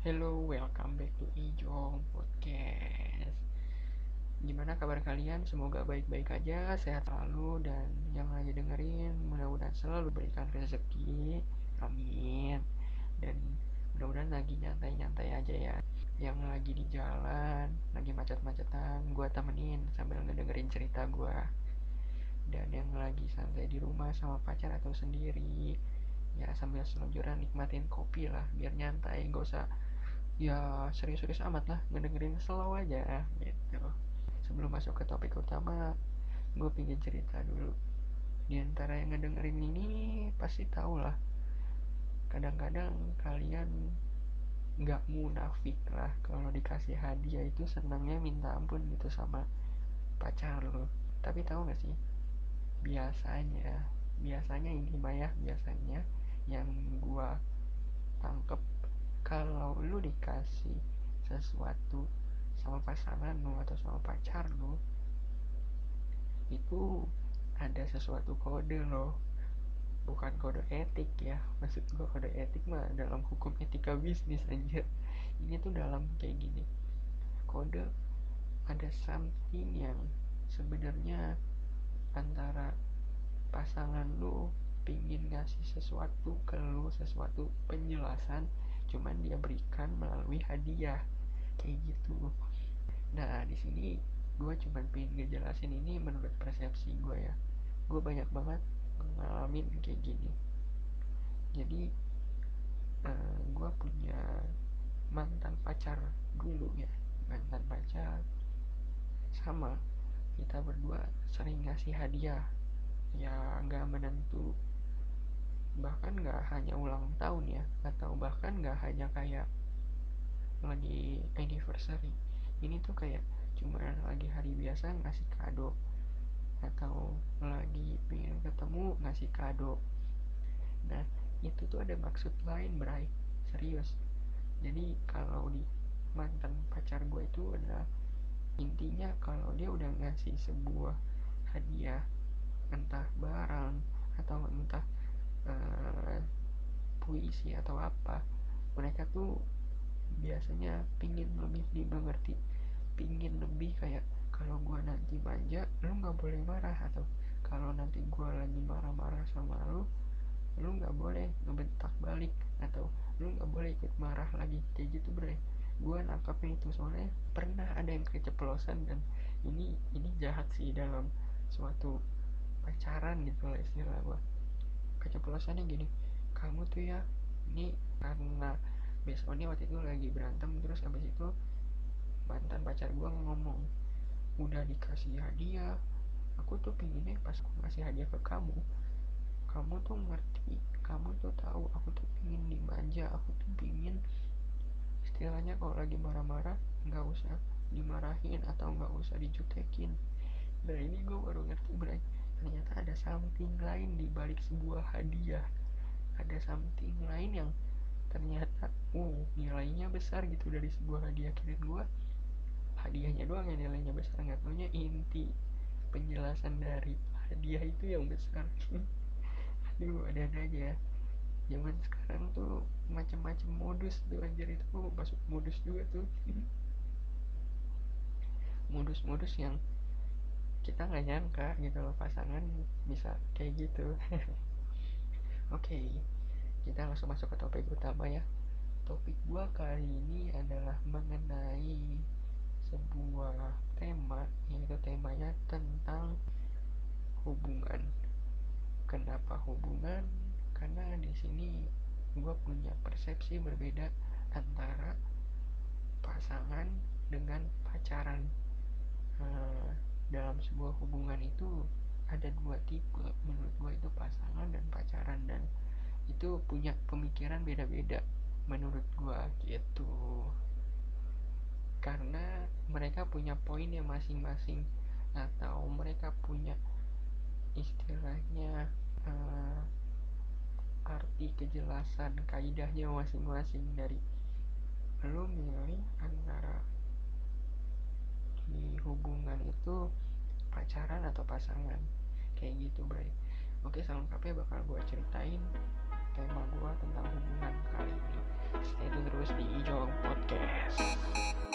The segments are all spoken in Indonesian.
Hello, welcome back to Ijong Podcast. Gimana kabar kalian? Semoga baik-baik aja, sehat selalu, dan yang lagi dengerin mudah-mudahan selalu berikan rezeki. Amin. Dan mudah-mudahan lagi nyantai-nyantai aja ya. Yang lagi di jalan, lagi macet-macetan, gue temenin sambil ngedengerin cerita gue. Dan yang lagi santai di rumah sama pacar atau sendiri, ya sambil selonjoran nikmatin kopi lah biar nyantai gak usah ya serius-serius amat lah ngedengerin slow aja gitu. Sebelum masuk ke topik utama gue pingin cerita dulu. Di antara yang ngedengerin ini pasti tau lah. Kadang-kadang kalian nggak munafik lah kalau dikasih hadiah itu senangnya minta ampun gitu sama pacar lo. Tapi tahu gak sih biasanya biasanya ini mah ya biasanya yang gua tangkep kalau lu dikasih sesuatu sama pasangan lu atau sama pacar lu itu ada sesuatu kode loh. Bukan kode etik ya. Maksud gua kode etik mah dalam hukum etika bisnis aja ini tuh dalam kayak gini. Kode ada something yang sebenarnya antara pasangan lu pingin ngasih sesuatu ke lu sesuatu penjelasan cuman dia berikan melalui hadiah. Kayak gitu. Nah di sini gue cuman pengen ngejelasin ini menurut persepsi gue ya. Gue banyak banget ngalamin kayak gini. Jadi uh, eh, gue punya mantan pacar dulu ya. Mantan pacar sama kita berdua sering ngasih hadiah ya nggak menentu bahkan nggak hanya ulang tahun ya atau bahkan nggak hanya kayak lagi anniversary. Ini tuh kayak cuma lagi hari biasa ngasih kado atau lagi pengen ketemu ngasih kado. Nah itu tuh ada maksud lain Bray. Serius. Jadi kalau di mantan pacar gue itu adalah intinya kalau dia udah ngasih sebuah hadiah entah barang atau entah uh, puisi atau apa mereka tuh biasanya pingin lebih dimengerti pingin lebih kayak kalau gue nanti manja lu nggak boleh marah atau kalau nanti gue lagi marah-marah sama lu lu nggak boleh ngebentak balik atau lu nggak boleh ikut marah lagi. Kayak gitu bre. Gue nangkapnya itu soalnya pernah ada yang keceplosan dan ini ini jahat sih dalam suatu pacaran gitu lah istilah gue keceplosannya gini kamu tuh ya ini karena besoknya waktu itu lagi berantem terus abis itu mantan pacar gue ngomong udah dikasih hadiah aku tuh pinginnya pas aku ngasih hadiah ke kamu kamu tuh ngerti kamu tuh tahu aku tuh pingin dimanja aku tuh pingin istilahnya kalau lagi marah-marah nggak usah dimarahin atau nggak usah dijutekin nah ini gue baru ngerti berarti ternyata ada something lain di balik sebuah hadiah. Ada something lain yang ternyata uh nilainya besar gitu dari sebuah hadiah. Kirain gua hadiahnya doang yang nilainya besar. Nggak taunya inti penjelasan dari hadiah itu yang besar. Aduh ada ada aja. Zaman sekarang tuh macam-macam modus tuh anjir. Itu masuk modus juga tuh. Modus-modus yang kita nggak nyangka gitu loh pasangan bisa kayak gitu. Oke okay, kita langsung masuk ke topik utama ya. Topik gua kali ini adalah mengenai sebuah tema yaitu temanya tentang hubungan. Kenapa hubungan? Karena di sini gua punya persepsi berbeda antara pasangan dengan pacaran. Hmm, dalam sebuah hubungan itu ada dua tipe. Menurut gue itu pasangan dan pacaran dan itu punya pemikiran beda-beda menurut gue gitu. Karena mereka punya poin yang masing-masing atau mereka punya istilahnya uh, arti kejelasan kaidahnya masing-masing. Dari lo milih antara di hubungan itu pacaran atau pasangan. Kayak gitu bray oke selengkapnya bakal gue ceritain tema gue tentang hubungan kali ini. Stay tune terus di Ijong Podcast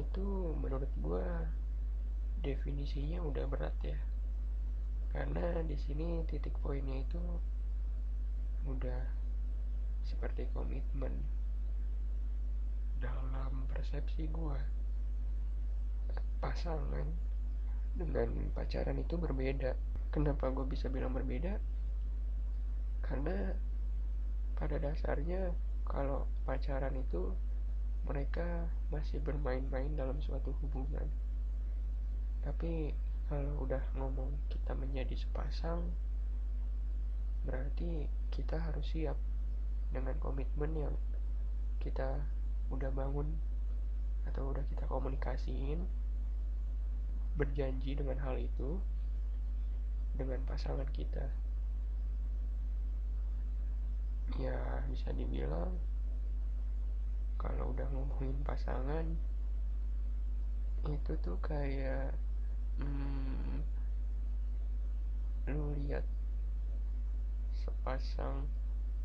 itu menurut gua definisinya udah berat ya. Karena di sini titik poinnya itu udah seperti komitmen dalam persepsi gua. Pasangan dengan pacaran itu berbeda. Kenapa gue bisa bilang berbeda? Karena pada dasarnya kalau pacaran itu mereka masih bermain-main dalam suatu hubungan. Tapi kalau udah ngomong kita menjadi sepasang berarti kita harus siap dengan komitmen yang kita udah bangun atau udah kita komunikasiin berjanji dengan hal itu dengan pasangan kita. Ya bisa dibilang kalau udah ngomongin pasangan itu tuh kayak hmm, lu lihat sepasang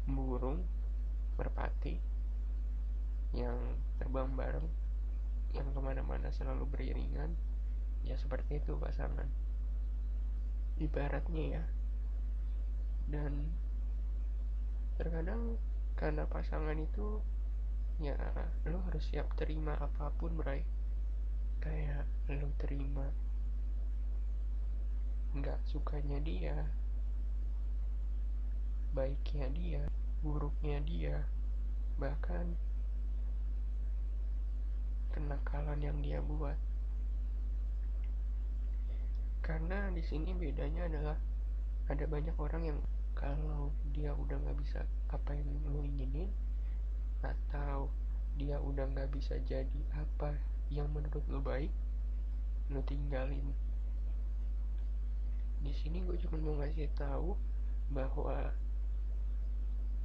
burung merpati yang terbang bareng yang ke mana-mana selalu beriringan ya seperti itu pasangan. Ibaratnya ya. Dan terkadang karena pasangan itu ya lo harus siap terima apa pun Bray. Kayak lo terima nggak sukanya dia baiknya dia buruknya dia bahkan kenakalan yang dia buat. Karena di sini bedanya adalah ada banyak orang yang kalau dia udah nggak bisa apa yang lo inginin atau dia udah nggak bisa jadi apa yang menurut lo baik? Lo tinggalin. Di sini gue cuma mau ngasih tahu bahwa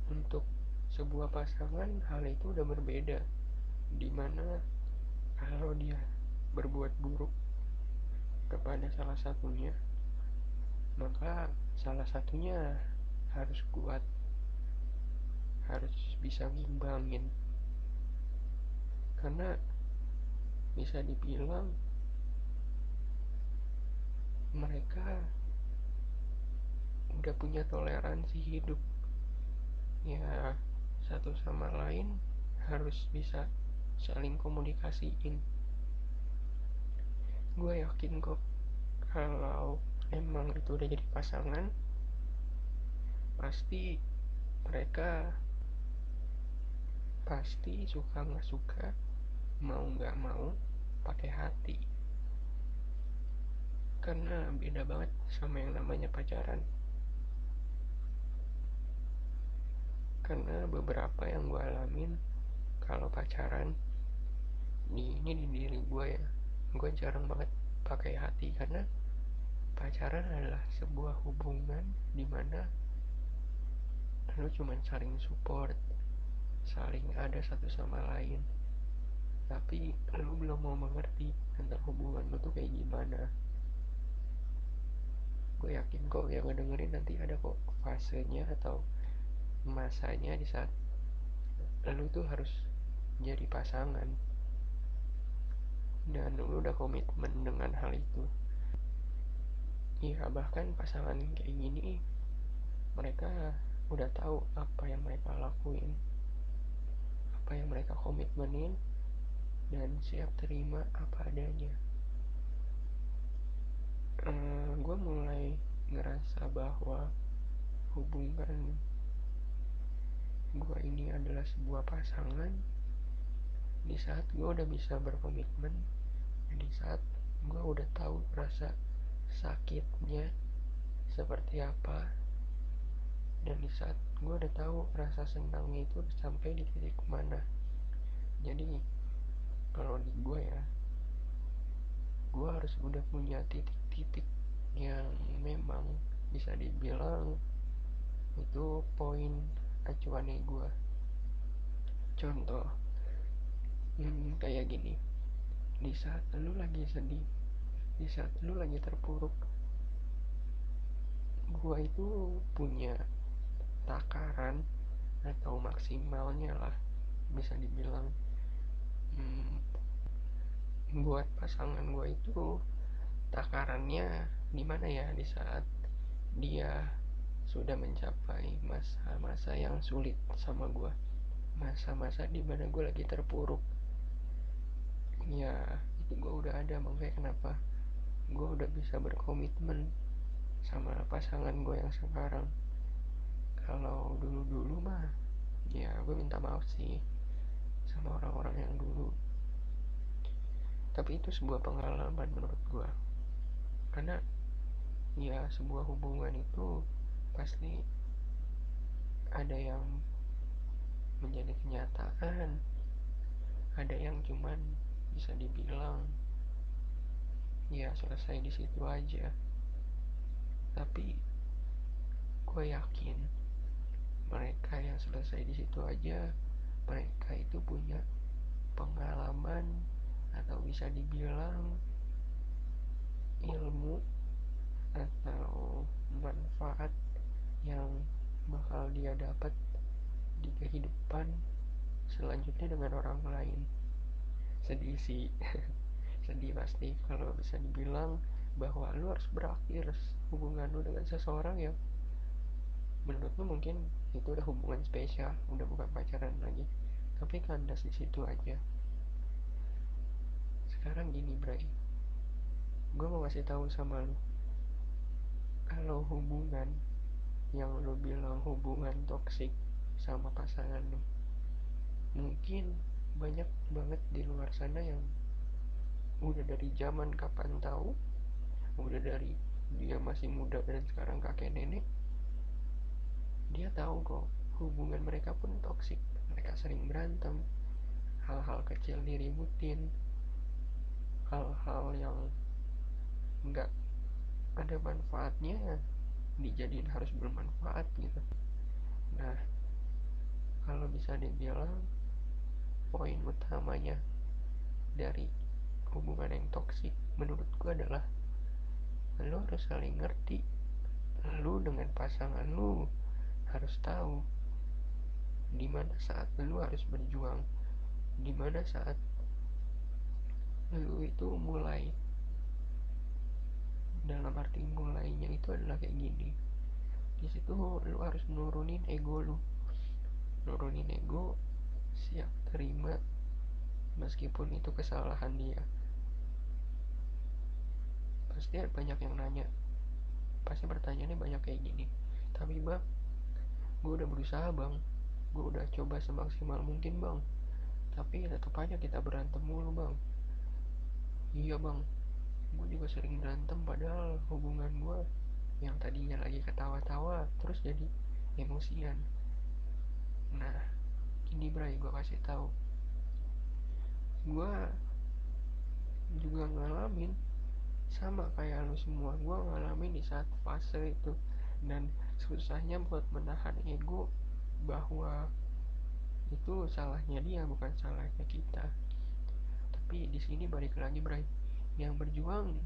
untuk sebuah pasangan hal itu udah berbeda. Di mana kalau dia berbuat buruk kepada salah satunya maka salah satunya harus kuat harus bisa ngimbangin. Karena bisa dibilang mereka udah punya toleransi hidup. Ya satu sama lain harus bisa saling komunikasiin. Gue yakin kok kalau emang itu udah jadi pasangan pasti mereka pasti suka nggak suka mau nggak mau pakai hati. Karena beda banget sama yang namanya pacaran. Karena beberapa yang gue alamin kalau pacaran di ini di diri gue ya. Gue jarang banget pakai hati karena pacaran adalah sebuah hubungan di mana lu cuman saling support saling ada satu sama lain. Tapi lu belum mau mengerti tentang hubungan lu tuh kayak gimana. Gue yakin kok yang ngedengerin nanti ada kok fasenya atau masanya di saat lu tuh harus jadi pasangan. Dan lu udah komitmen dengan hal itu. Iya bahkan pasangan kayak gini mereka udah tahu apa yang mereka lakuin apa yang mereka komitmenin dan siap terima apa adanya. Ehm, gue mulai ngerasa bahwa hubungan gue ini adalah sebuah pasangan. Di saat gue udah bisa berkomitmen di saat gue udah tahu rasa sakitnya seperti apa dan di saat gue udah tahu rasa senangnya itu sampai di titik mana. Jadi kalau di gue ya harus udah punya titik-titik yang memang bisa dibilang itu poin acuannya gue contoh hmm, kayak gini. Di saat lu lagi sedih di saat lu lagi terpuruk gue itu punya takaran atau maksimalnya lah bisa dibilang. Hmm, buat pasangan gue itu takarannya di mana ya di saat dia sudah mencapai masa-masa yang sulit sama gue masa-masa di mana gue lagi terpuruk. Ya itu gue udah ada makanya kenapa gue udah bisa berkomitmen sama pasangan gue yang sekarang kalau dulu-dulu mah ya gue minta maaf sih sama orang-orang yang dulu. Tapi itu sebuah pengalaman menurut gue karena ya sebuah hubungan itu pasti ada yang menjadi kenyataan ada yang cuman bisa dibilang ya selesai di situ aja. Tapi gue yakin mereka yang selesai di situ aja mereka itu punya pengalaman atau bisa dibilang ilmu atau manfaat yang bakal dia dapat di kehidupan selanjutnya dengan orang lain. Sedih sih. Sedih pasti kalau bisa dibilang bahwa lu harus berakhir hubungan lu dengan seseorang yang menurut lu mungkin itu udah hubungan spesial udah bukan pacaran lagi. Tapi kandas di situ aja. Sekarang gini Bray. Gue mau kasih tahu sama lu. Kalau hubungan yang lu bilang hubungan toksik sama pasangan lu mungkin banyak banget di luar sana yang udah dari zaman kapan tahu udah dari dia masih muda dan sekarang kakek nenek dia tahu kok hubungan mereka pun toksik. Mereka sering berantem. Hal-hal kecil diributin. Hal-hal yang enggak ada manfaatnya dijadiin harus bermanfaat gitu. Nah kalau bisa dibilang poin utamanya dari hubungan yang toksik menurutku adalah lo harus saling ngerti lu dengan pasangan lu harus tahu di mana saat lu harus berjuang di mana saat lu itu mulai dalam arti mulainya itu adalah kayak gini. Di situ lu harus nurunin ego lu. Nurunin ego siap terima meskipun itu kesalahan dia. Pasti banyak yang nanya. Pasti pertanyaannya banyak kayak gini. Tapi bang gue udah berusaha bang. Gue udah coba semaksimal mungkin bang. Tapi tetap aja kita berantem mulu bang. Iya bang. Gue juga sering berantem padahal hubungan gue yang tadinya lagi ketawa-tawa terus jadi emosian. Nah ini Bray gue kasih tahu gue juga ngalamin sama kayak lu semua gue ngalamin di saat fase itu. Dan susahnya buat menahan ego bahwa itu salahnya dia bukan salahnya kita. Tapi di sini balik lagi Bray. Yang berjuang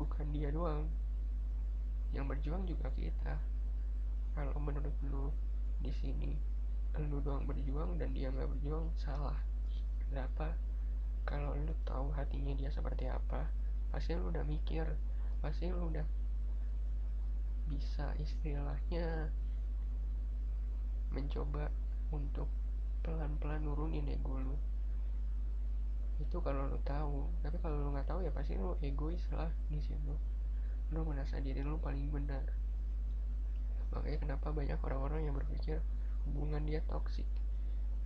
bukan dia doang. Yang berjuang juga kita. Kalau menurut lu di sini lu doang berjuang dan dia nggak berjuang salah. Kenapa? Kalau lu tahu hatinya dia seperti apa pasti lu udah mikir pasti lu udah bisa istilahnya mencoba untuk pelan-pelan nurunin ego lu. Itu kalau lu tahu. Tapi kalau lu nggak tahu ya pasti lu egois lah di situ lu merasa diri lu paling benar. Makanya kenapa banyak orang-orang yang berpikir hubungan dia toksik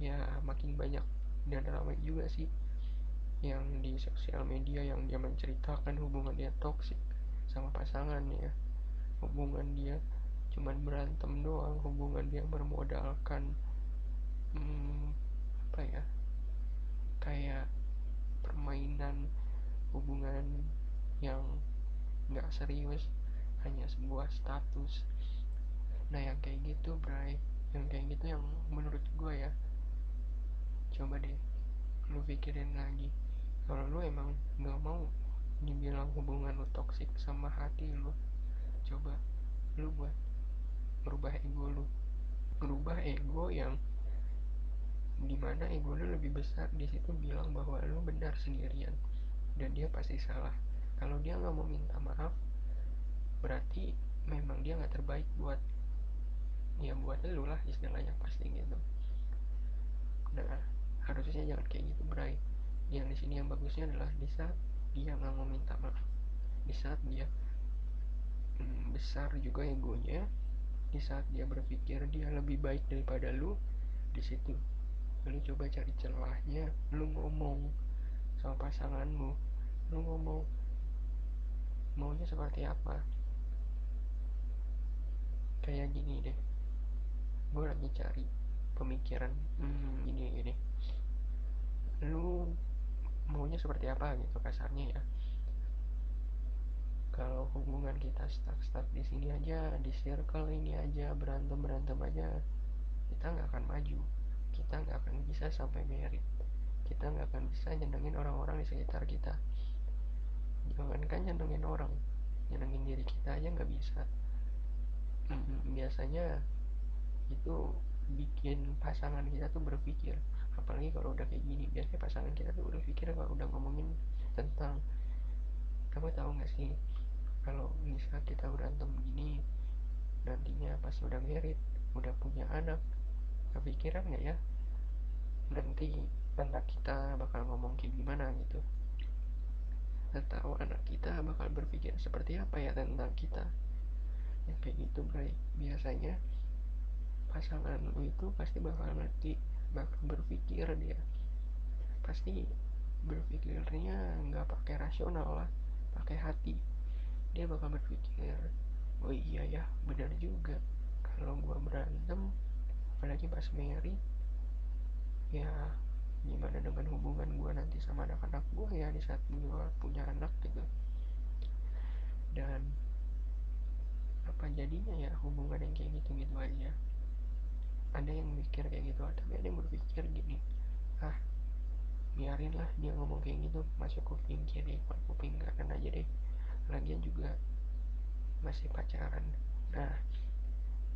ya makin banyak dan ramai juga sih yang di sosial media yang dia menceritakan hubungan dia toksik sama pasangannya hubungan dia cuman berantem doang hubungan dia bermodalkan hmm, apa ya kayak permainan hubungan yang nggak serius hanya sebuah status. Nah yang kayak gitu Bray. Yang kayak gitu yang menurut gue ya. Coba deh lu pikirin lagi. Kalau lu emang nggak mau dibilang hubungan lu toksik sama hati lu coba lu buat merubah ego lu. Merubah ego yang di mana ego lu lebih besar. Di situ bilang bahwa lu benar sendirian dan dia pasti salah. Kalau dia nggak mau minta maaf berarti memang dia nggak terbaik buat ya buat lu lah istilahnya pasti gitu. Nah harusnya jangan kayak gitu Bray. Yang di sini yang bagusnya adalah di saat dia nggak mau minta maaf. Di saat dia besar juga egonya di saat dia berpikir dia lebih baik daripada lu di situ. Lu coba cari celahnya lu ngomong sama pasangan lu lu ngomong maunya seperti apa? Kayak gini deh. Gue lagi cari pemikiran hmm, gini gini. Lu maunya seperti apa gitu kasarnya ya kalau hubungan kita stuck-stuck di sini aja di circle ini aja berantem berantem aja kita nggak akan maju. Kita nggak akan bisa sampai merit. Kita nggak akan bisa nyenengin orang-orang di sekitar kita. Jangankan nyenengin orang nyenengin diri kita aja nggak bisa. Biasanya itu bikin pasangan kita tuh berpikir apalagi kalau udah kayak gini biasanya pasangan kita tuh berpikir kalau udah ngomongin tentang kamu tahu nggak sih kalau misal kita berantem begini nantinya pas udah merit udah punya anak kepikiran nggak ya? Nanti anak kita bakal ngomong kayak gimana gitu? Atau anak kita bakal berpikir seperti apa ya tentang kita? Yang kayak gitu bray. Biasanya pasangan lu itu pasti bakal ngerti bakal berpikir dia. Pasti berpikirnya nggak pakai rasional lah pakai hati dia bakal berpikir oh iya ya benar juga. Kalau gua berantem apalagi pas Mary ya gimana dengan hubungan gue nanti sama anak-anak gue ya di saat gue punya anak gitu. Dan apa jadinya ya hubungan yang kayak gitu-gitu aja. Ada yang mikir kayak gitu tapi ada yang berpikir gini ah biarin lah dia ngomong kayak gitu masuk kuping kiri kuping kanan aja deh lagian juga masih pacaran. Nah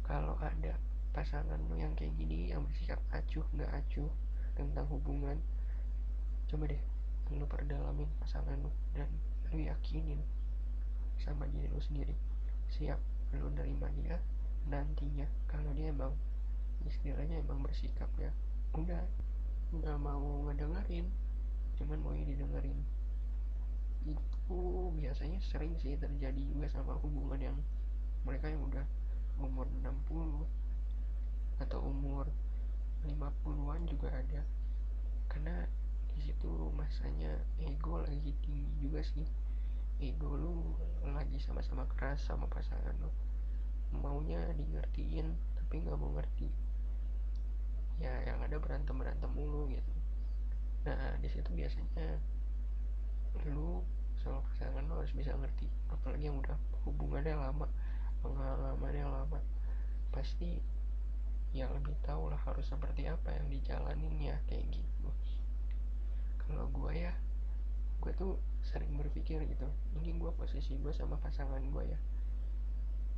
kalau ada pasangan lo yang kayak gini yang bersikap acuh nggak acuh tentang hubungan coba deh lu perdalamin pasangan lu dan lu yakinin sama diri lu sendiri siap lu nerima dia nantinya. Kalau dia emang istilahnya emang bersikap ya udah nggak mau ngedengerin cuman mau didengerin itu biasanya sering sih terjadi juga sama hubungan yang mereka yang udah umur 60 atau umur 50-an juga ada. Karena di situ masanya ego lagi tinggi juga sih. Ego lu lagi sama-sama keras sama pasangan lu. Maunya di ngertiin tapi nggak mau ngerti. Ya yang ada berantem berantem mulu gitu. Nah di situ biasanya lu sama pasangan lu harus bisa ngerti. Apalagi yang udah hubungannya lama pengalamannya lama. Pasti ya lebih tahu lah harus seperti apa yang dijalanin ya kayak gitu. Kalau gue ya gue tuh sering berpikir gitu. Ini gue posisi gue sama pasangan gue ya.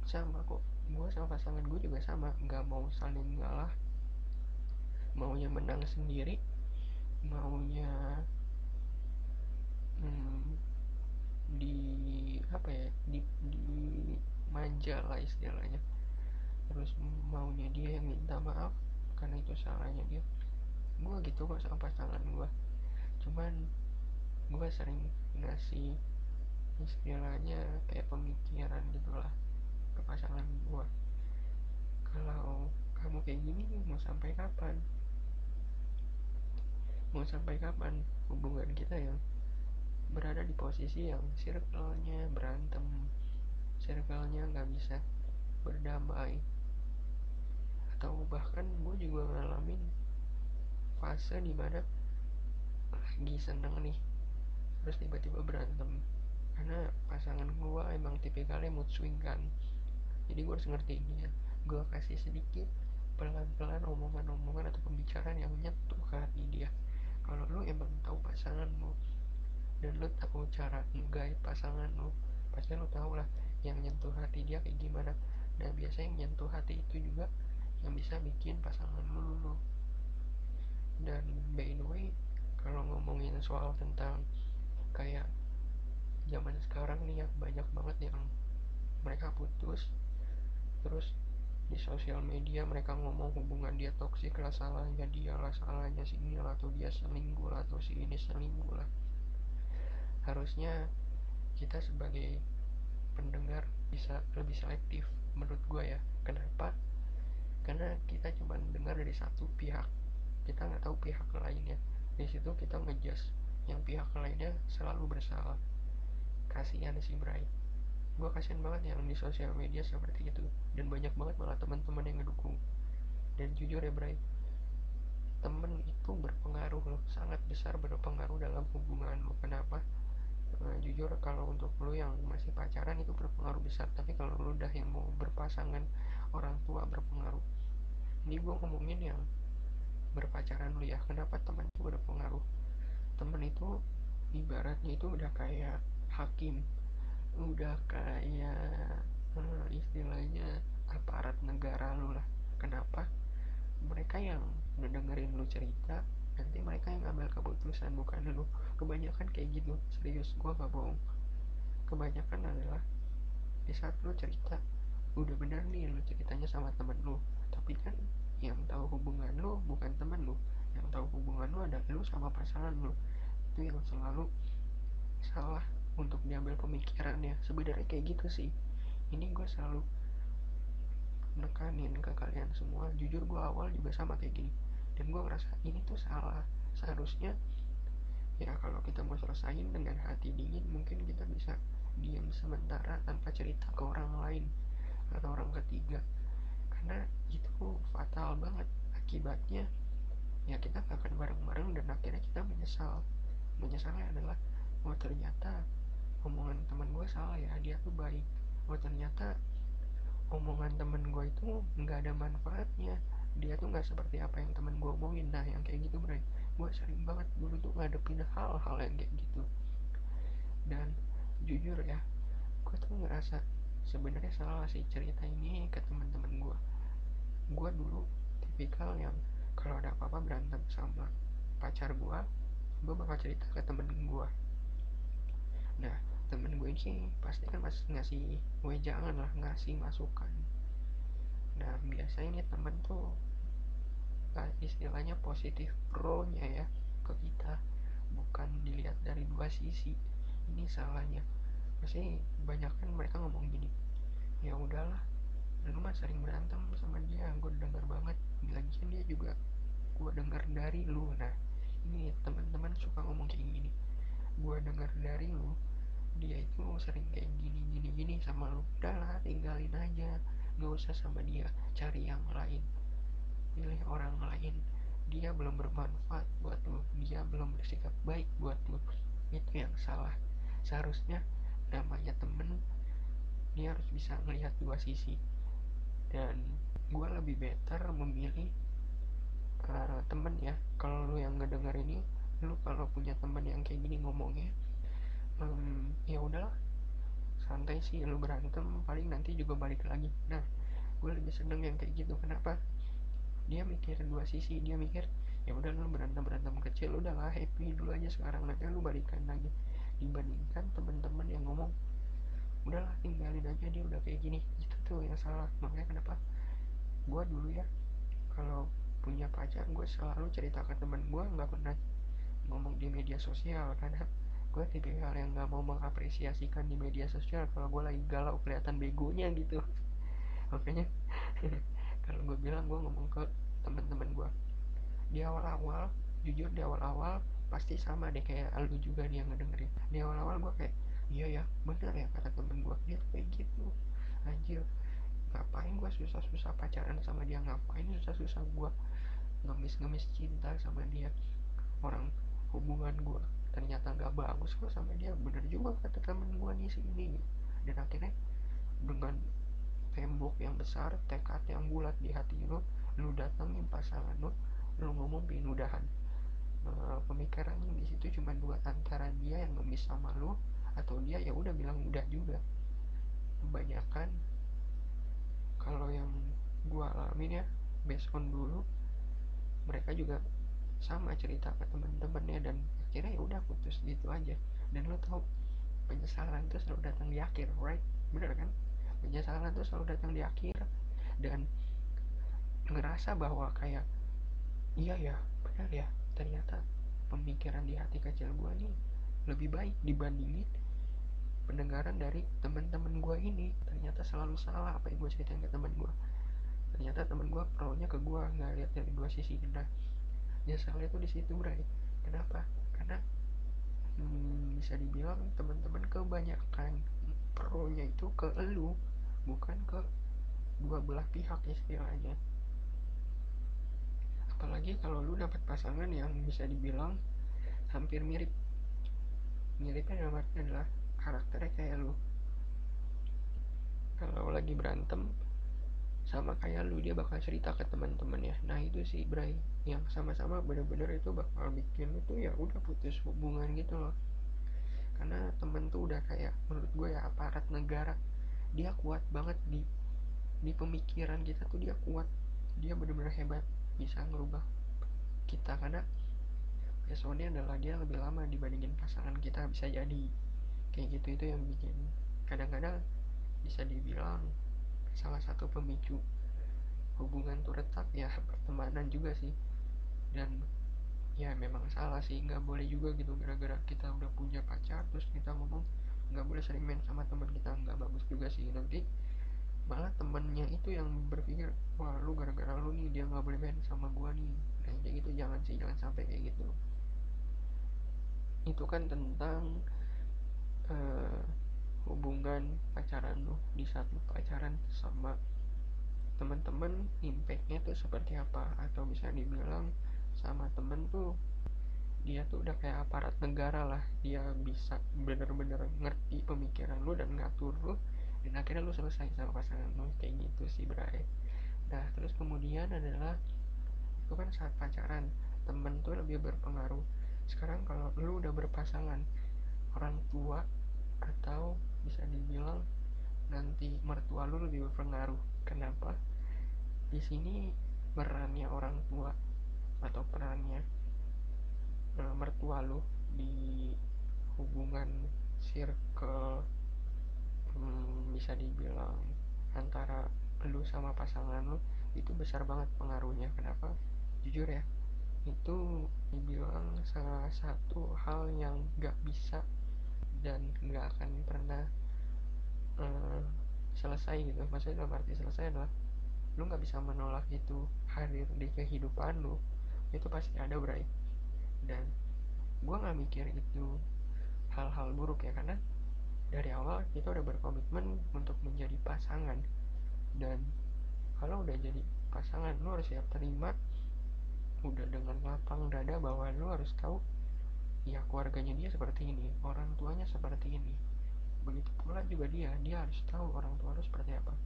Sama kok. Gue sama pasangan gue juga sama. Nggak mau saling ngalah. Maunya menang sendiri. Maunya hmm, di apa ya di, di manja lah istilahnya. Terus maunya dia yang minta maaf karena itu salahnya dia. Gue gitu kok sama pasangan gue cuman gue sering ngasih istilahnya kayak pemikiran gitulah ke pasangan gue kalau kamu kayak gini mau sampai kapan? Mau sampai kapan hubungan kita yang berada di posisi yang circle-nya berantem. Circle-nya nggak bisa berdamai. Atau bahkan gue juga ngalamin fase di mana lagi seneng nih terus tiba-tiba berantem. Karena pasangan gue emang tipikalnya mood swing kan. Jadi gue harus ngertiin dia gue kasih sedikit pelan-pelan omongan-omongan atau pembicaraan yang nyentuh ke hati dia. Kalau lu emang tahu pasangan lu dan lu tahu cara menggait pasangan lu? Pasti lu tahu lah yang nyentuh hati dia kayak gimana. Nah biasanya yang nyentuh hati itu juga yang bisa bikin pasangan lu lulu dan by the way kalau ngomongin soal tentang kayak zaman sekarang nih ya banyak banget yang mereka putus. Terus di sosial media mereka ngomong hubungan dia toksik lah salahnya dia lah salahnya si ini lah atau dia selingkuh lah atau si ini selingkuh lah harusnya kita sebagai pendengar bisa lebih selektif menurut gue ya. Kenapa? Karena kita cuma dengar dari satu pihak. Kita nggak tahu pihak lainnya. Di situ kita ngejas yang pihak lainnya selalu bersalah. Kasihan si Bray. Gue kasihan banget yang di sosial media seperti itu. Dan banyak banget malah teman-teman yang ngedukung. Dan jujur ya Bray temen itu berpengaruh loh sangat besar berpengaruh dalam hubungan lo kenapa nah, jujur kalau untuk lo yang masih pacaran itu berpengaruh besar. Tapi kalau lo udah yang mau berpasangan orang tua berpengaruh. Ini gue ngomongin yang berpacaran lu ya. Kenapa teman itu berpengaruh? Teman itu ibaratnya itu udah kayak hakim. Udah kayak uh, istilahnya aparat negara lu lah. Kenapa? Mereka yang ngedengerin lu cerita nanti mereka yang ngambil keputusan bukan lu. Kebanyakan kayak gitu. Serius gua gak bohong. Kebanyakan adalah di saat lu cerita udah bener nih lu ceritanya sama temen lu. Tapi kan yang tahu hubungan lu bukan temen lu. Yang tahu hubungan lu ada lu sama pasangan lu. Itu yang selalu salah untuk diambil pemikirannya. Sebenarnya kayak gitu sih. Ini gue selalu nekanin ke kalian semua. Jujur gue awal juga sama kayak gini dan gue ngerasa ini tuh salah. Seharusnya ya kalau kita mau selesain dengan hati dingin mungkin kita bisa diam sementara tanpa cerita ke orang lain atau orang ketiga. Karena itu fatal banget. Akibatnya ya kita gak akan bareng-bareng dan akhirnya kita menyesal. Menyesalnya adalah oh ternyata omongan teman gue salah ya dia tuh baik. Oh ternyata omongan temen gue itu nggak ada manfaatnya dia tuh nggak seperti apa yang temen gue omongin. Nah yang kayak gitu bro gue sering banget dulu tuh ngadepin hal-hal yang kayak gitu. Dan jujur ya gue tuh ngerasa sebenarnya salah sih cerita ini ke teman-teman gue gue dulu tipikal yang kalau ada apa-apa berantem sama pacar gue gue bakal cerita ke temen gue nah temen gue ini pasti kan mas ngasih gue jangan lah ngasih masukan nah biasanya nih temen tuh istilahnya positif pro nya ya ke kita. Bukan dilihat dari dua sisi. Ini salahnya. Pasti banyak kan mereka ngomong gini ya udahlah lu mah sering berantem sama dia gue denger banget. Lagian dia juga gue denger dari lu. Nah ini teman-teman suka ngomong kayak gini gue denger dari lu dia itu sering kayak gini gini gini sama lu. Udahlah tinggalin aja gak usah sama dia cari yang lain. Pilih orang lain. Dia belum bermanfaat buat lu. Dia belum bersikap baik buat lu. Itu yang salah. Seharusnya namanya temen dia harus bisa melihat dua sisi. Dan gue lebih better memilih uh, temen ya. Kalau lu yang ngedenger ini lu kalau punya temen yang kayak gini ngomongnya um, ya udahlah santai sih lu berantem paling nanti juga balik lagi. Nah gue lebih seneng yang kayak gitu. Kenapa? Dia mikir dua sisi. Dia mikir ya udah lu berantem berantem kecil udahlah happy dulu aja sekarang. Nanti lu balikan lagi. Dibandingkan temen-temen yang ngomong udahlah tinggalin aja dia udah kayak gini. Itu tuh yang salah. Makanya kenapa? Gue dulu ya kalau punya pacar gue selalu cerita ke temen gue nggak pernah ngomong di media sosial. Karena gue tipikal yang nggak mau mengapresiasikan di media sosial kalau gue lagi galau kelihatan begonya gitu. Makanya kalau gue bilang gue ngomong ke temen-temen gue. Di awal-awal jujur di awal-awal pasti sama deh kayak lu juga nih yang ngedengerin. Di awal-awal gue kayak iya ya bener ya kata temen gue. Dia kayak gitu. Anjir ngapain gue susah-susah pacaran sama dia? Ngapain susah-susah gue ngemis-ngemis cinta sama dia? Orang hubungan gue ternyata gak bagus kok sama dia bener juga kata temen gue nih si ini dan akhirnya dengan tembok yang besar tekad yang bulat di hati lo lu datangin pasangan lo lu ngomong pengen udahan e, pemikirannya di situ cuma dua antara dia yang ngemis sama lu atau dia ya udah bilang udah juga. Kebanyakan kalau yang gua alamin ya based on dulu mereka juga sama cerita ke teman-temannya dan akhirnya ya udah putus gitu aja. Dan lo tau penyesalan itu selalu datang di akhir right? Bener kan? Penyesalan itu selalu datang di akhir. Dan ngerasa bahwa kayak iya ya benar ya ternyata pemikiran di hati kecil gue nih lebih baik dibandingin pendengaran dari teman-teman gue ini. Ternyata selalu salah apa yang gue ceritain ke teman gue ternyata teman gue pro nya ke gue nggak lihat dari dua sisi. Nah nyesalnya tuh di situ bray kenapa karena hmm, bisa dibilang teman-teman kebanyakan pro nya itu ke elu bukan ke dua belah pihak istilahnya apalagi kalau lu dapat pasangan yang bisa dibilang hampir mirip. Miripnya dalam arti adalah karakternya kayak lu. Kalau lagi berantem sama kayak lu dia bakal cerita ke teman-teman ya. Nah itu sih Bray yang sama-sama bener-bener itu bakal bikin tuh ya udah putus hubungan gitu loh. Karena temen tuh udah kayak menurut gue ya aparat negara. Dia kuat banget di di pemikiran kita tuh dia kuat. Dia bener-bener hebat bisa ngerubah kita. Karena resonnya adalah dia lebih lama dibandingin pasangan kita bisa jadi. Kayak gitu itu yang bikin kadang-kadang bisa dibilang salah satu pemicu hubungan tuh retak ya pertemanan juga sih dan ya memang salah sih nggak boleh juga gitu gara-gara kita udah punya pacar terus kita ngomong nggak boleh sering main sama teman kita nggak bagus juga sih. Nanti malah temennya itu yang berpikir wah lu gara-gara lu nih dia nggak boleh main sama gua nih. Nah kayak gitu jangan sih jangan sampai kayak gitu. Itu kan tentang uh, hubungan pacaran lu di saat pacaran sama teman-teman impactnya tuh seperti apa? Atau bisa dibilang sama temen tuh dia tuh udah kayak aparat negara lah. Dia bisa bener-bener ngerti pemikiran lu dan ngatur lu dan akhirnya lu selesai sama pasangan lu. Kayak gitu sih Bray. Nah terus kemudian adalah itu kan saat pacaran temen tuh lebih berpengaruh. Sekarang kalau lu udah berpasangan orang tua atau bisa dibilang nanti mertua lu lebih berpengaruh. Kenapa? Di sini perannya orang tua atau perannya uh, mertua lu di hubungan circle hmm, bisa dibilang antara lu sama pasangan lu itu besar banget pengaruhnya. Kenapa? Jujur ya itu dibilang salah satu hal yang gak bisa dan gak akan pernah uh, selesai gitu. Maksudnya dalam arti selesai adalah lu gak bisa menolak itu hadir di kehidupan lu itu pasti ada bray. Dan gue gak mikir itu hal-hal buruk ya karena dari awal kita udah berkomitmen untuk menjadi pasangan. Dan kalau udah jadi pasangan lu harus siap terima. Udah dengan lapang dada bahwa lu harus tahu ya keluarganya dia seperti ini orang tuanya seperti ini. Begitu pula juga dia dia harus tahu orang tua lu seperti apa.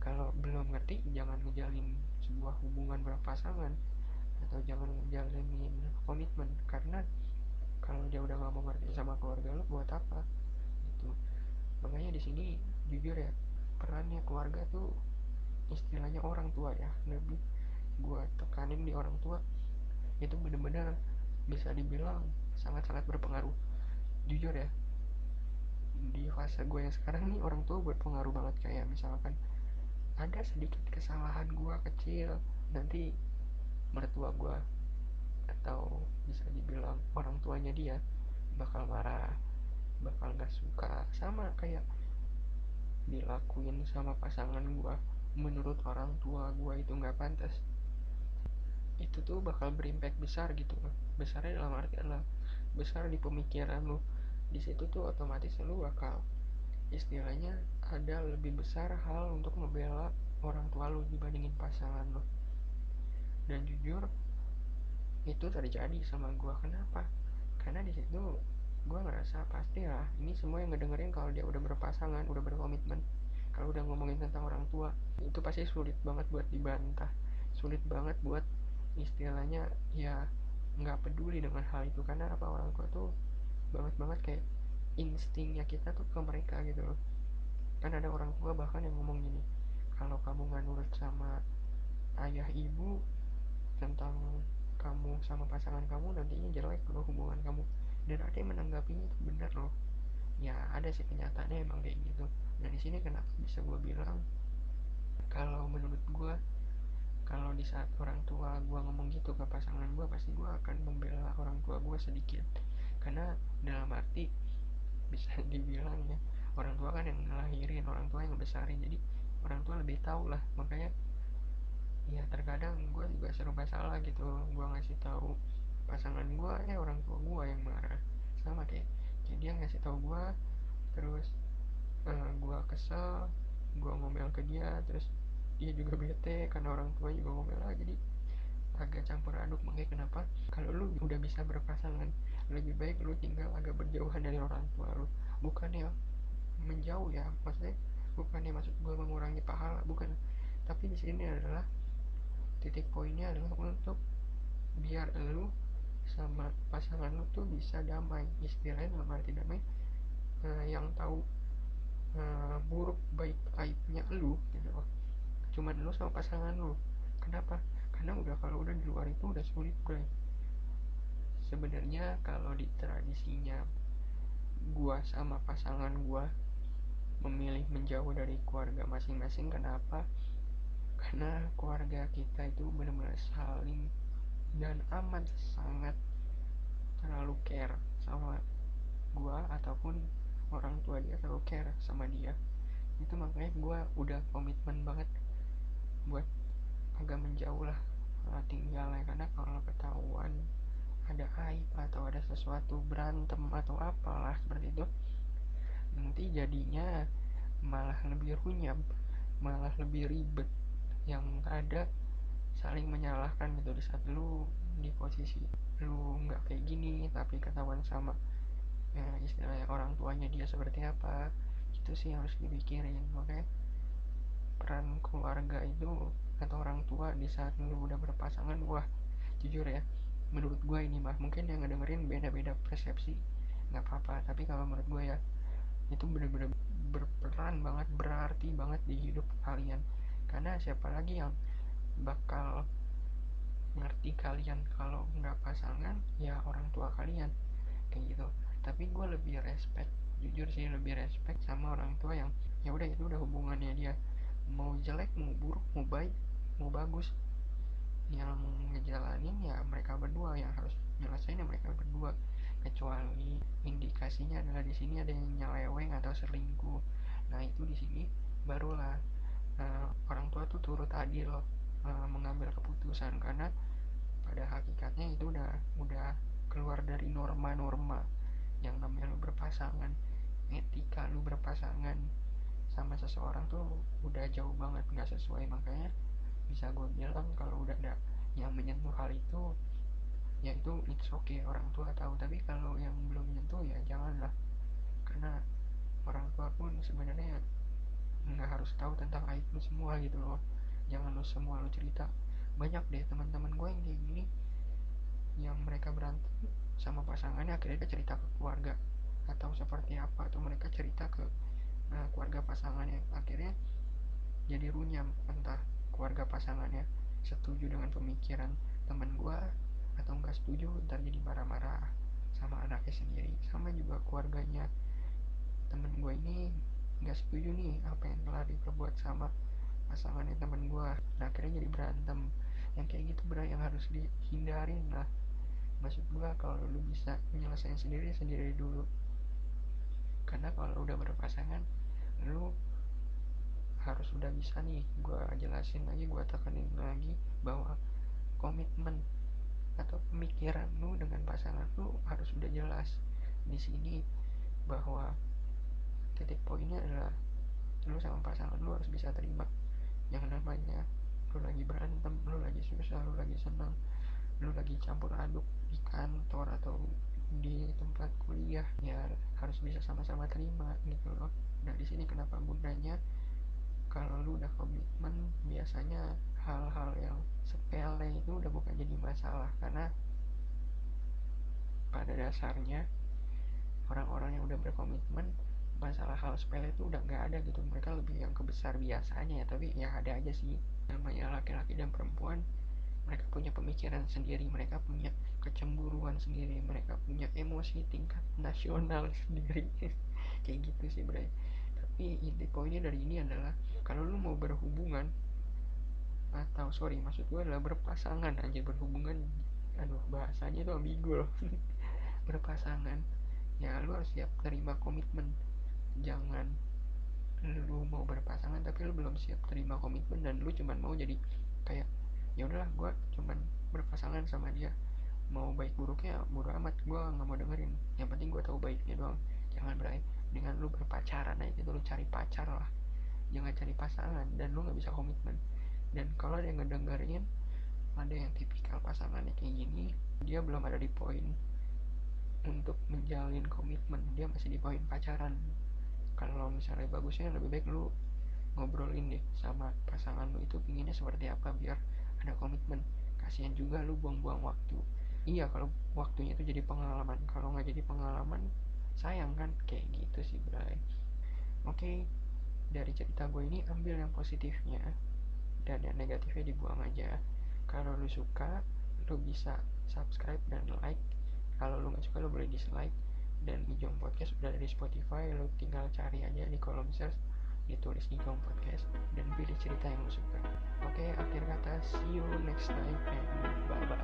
Kalau belum ngerti jangan ngejalin sebuah hubungan berpasangan atau jangan ngejalanin komitmen. Karena kalau dia udah gak mau ngerti sama keluarga lu buat apa? Makanya di sini jujur ya perannya keluarga tuh istilahnya orang tua ya. Lebih gue tekanin di orang tua itu bener-bener bisa dibilang sangat-sangat berpengaruh. Jujur ya di fase gue yang sekarang nih orang tua berpengaruh banget. Kayak misalkan ada sedikit kesalahan gue kecil nanti mertua gue atau bisa dibilang orang tuanya dia bakal marah bakal gak suka. Sama kayak dilakuin sama pasangan gue menurut orang tua gue itu nggak pantas. Itu tuh bakal berimpact besar gitu besarnya dalam arti adalah besar di pemikiran lu. Di situ tuh otomatis lu bakal istilahnya ada lebih besar hal untuk membela orang tua lu dibandingin pasangan lu dan jujur itu terjadi sama gue kenapa? Karena di situ gue ngerasa pasti lah ini semua yang ngedengerin kalau dia udah berpasangan udah berkomitmen kalau udah ngomongin tentang orang tua itu pasti sulit banget buat dibantah. Sulit banget buat istilahnya ya nggak peduli dengan hal itu. Karena apa? Orang tua tuh banget banget kayak instingnya kita tuh ke mereka gitu loh. Kan ada orang tua bahkan yang ngomong gini kalau kamu nggak nurut sama ayah ibu tentang kamu sama pasangan kamu nantinya jelek loh hubungan kamu. Dan ada yang menanggapinya itu benar loh. Ya ada sih kenyataannya emang kayak gitu. Nah di sini kenapa bisa gue bilang kalau menurut gue kalau di saat orang tua gue ngomong gitu ke pasangan gue pasti gue akan membela orang tua gue sedikit. Karena dalam arti bisa dibilang ya orang tua kan yang ngelahirin orang tua yang besarin. Jadi orang tua lebih tahu lah. Makanya ya terkadang gue juga serba salah gitu. Gue ngasih tahu pasangan gue eh orang tua gue yang marah. Sama kayak kayak dia ngasih tahu gue terus uh, eh, gue kesel gue ngomel ke dia terus dia juga bete karena orang tua juga ngomel lah jadi agak campur aduk. Makanya kenapa? Kalau lu udah bisa berpasangan lebih baik lu tinggal agak berjauhan dari orang tua lu. Bukannya menjauh ya maksudnya bukannya maksud gue mengurangi pahala bukan. Tapi di sini adalah titik poinnya adalah untuk biar lu sama pasangan lu tuh bisa damai. Istilahnya dalam arti damai uh, yang tahu uh, buruk baik aibnya lu gitu. Loh cuman lu sama pasangan lu. Kenapa? Karena udah kalau udah di luar itu udah sulit bro. Sebenarnya kalau di tradisinya gua sama pasangan gua memilih menjauh dari keluarga masing-masing kenapa karena keluarga kita itu benar-benar saling dan amat sangat terlalu care sama gua ataupun orang tua dia terlalu care sama dia. Itu makanya gua udah komitmen banget buat agak menjauh lah tinggalnya. Karena kalau ketahuan ada aib atau ada sesuatu berantem atau apalah seperti itu nanti jadinya malah lebih runyam malah lebih ribet yang ada saling menyalahkan gitu. Di saat lu di posisi lu nggak kayak gini tapi ketahuan sama ya, istilahnya orang tuanya dia seperti apa itu sih harus dipikirin. Oke peran keluarga itu atau orang tua di saat lu udah berpasangan wah jujur ya menurut gue ini mah mungkin yang ngedengerin beda-beda persepsi nggak apa-apa. Tapi kalau menurut gue ya itu bener-bener berperan banget berarti banget di hidup kalian karena siapa lagi yang bakal ngerti kalian kalau nggak pasangan ya orang tua kalian. Kayak gitu. Tapi gue lebih respect jujur sih lebih respect sama orang tua yang ya udah itu udah hubungannya dia. Mau jelek mau buruk mau baik mau bagus. Yang ngejalanin ya mereka berdua. Yang harus nyelesain ya mereka berdua. Kecuali indikasinya adalah di sini ada yang nyeleweng atau selingkuh. Nah itu di sini barulah uh, orang tua tuh turut adil uh, mengambil keputusan karena pada hakikatnya itu udah udah keluar dari norma-norma yang namanya lu berpasangan etika lu berpasangan sama seseorang tuh udah jauh banget nggak sesuai. Makanya bisa gue bilang kalau udah ada yang menyentuh hal itu ya itu it's okay orang tua tahu. Tapi kalau yang belum menyentuh ya janganlah. Karena orang tua pun sebenarnya harus tahu tentang aib lu semua gitu loh. Jangan lu semua lu cerita. Banyak deh teman-teman gue yang kayak gini yang mereka berantem sama pasangannya akhirnya dia cerita ke keluarga atau seperti apa atau mereka cerita ke nah, keluarga pasangannya. Akhirnya jadi runyam entah keluarga pasangannya setuju dengan pemikiran teman gue atau enggak setuju ntar jadi marah-marah sama anaknya sendiri. Sama juga keluarganya. Temen gue ini nggak setuju nih apa yang telah diperbuat sama pasangannya temen gue nah akhirnya jadi berantem. Yang kayak gitu benar yang harus dihindarin lah. Maksud gue kalau lu bisa menyelesaikan sendiri sendiri dulu. Karena kalau udah berpasangan lu harus udah bisa nih gue jelasin lagi gue tekanin lagi bahwa komitmen atau pemikiran lu dengan pasangan lu harus udah jelas di sini bahwa titik poinnya adalah lu sama pasangan lu harus bisa terima. Yang namanya lu lagi berantem lu lagi susah lu lagi senang lu lagi campur aduk di kantor atau di tempat kuliah ya harus bisa sama-sama terima gitu loh. Nah di sini kenapa gunanya? Kalau lu udah komitmen biasanya hal-hal yang sepele itu udah bukan jadi masalah. Karena pada dasarnya orang-orang yang udah berkomitmen masalah hal sepele itu udah nggak ada gitu. Mereka lebih yang kebesar biasanya ya tapi ya ada aja sih. Namanya laki-laki dan perempuan mereka punya pemikiran sendiri mereka punya kecemburuan sendiri mereka punya emosi tingkat nasional sendiri. Kayak gitu sih bray. Tapi inti poinnya dari ini adalah kalau lu mau berhubungan atau sorry maksud gue adalah berpasangan aja berhubungan aduh bahasanya itu ambigu loh. Berpasangan ya lu harus siap terima komitmen jangan. Lu mau berpasangan tapi lu belum siap terima komitmen dan lu cuman mau jadi kayak ya udahlah gue cuman berpasangan sama dia. Mau baik buruknya bodo amat gue nggak mau dengerin. Yang penting gue tahu baiknya doang. Jangan berani dengan lu berpacaran aja gitu lu cari pacar lah. Jangan cari pasangan dan lu nggak bisa komitmen. Dan kalau ada yang ngedengerin ada yang tipikal pasangannya kayak gini dia belum ada di poin untuk menjalin komitmen. Dia masih di poin pacaran kalau misalnya bagusnya lebih baik lu ngobrolin deh sama pasangan lu itu pinginnya seperti apa biar ada komitmen. Kasihan juga lu buang-buang waktu. Iya kalau waktunya itu jadi pengalaman. Kalau nggak jadi pengalaman sayang kan? Kayak gitu sih Bray. Oke dari cerita gue ini ambil yang positifnya dan yang negatifnya dibuang aja. Kalau lu suka lu bisa subscribe dan like. Kalau lu nggak suka lu boleh dislike dan Ijong Podcast udah dari Spotify lu tinggal cari aja di kolom search ditulis Ijong Podcast dan pilih cerita yang lu suka. Oke akhir kata see you next time and bye bye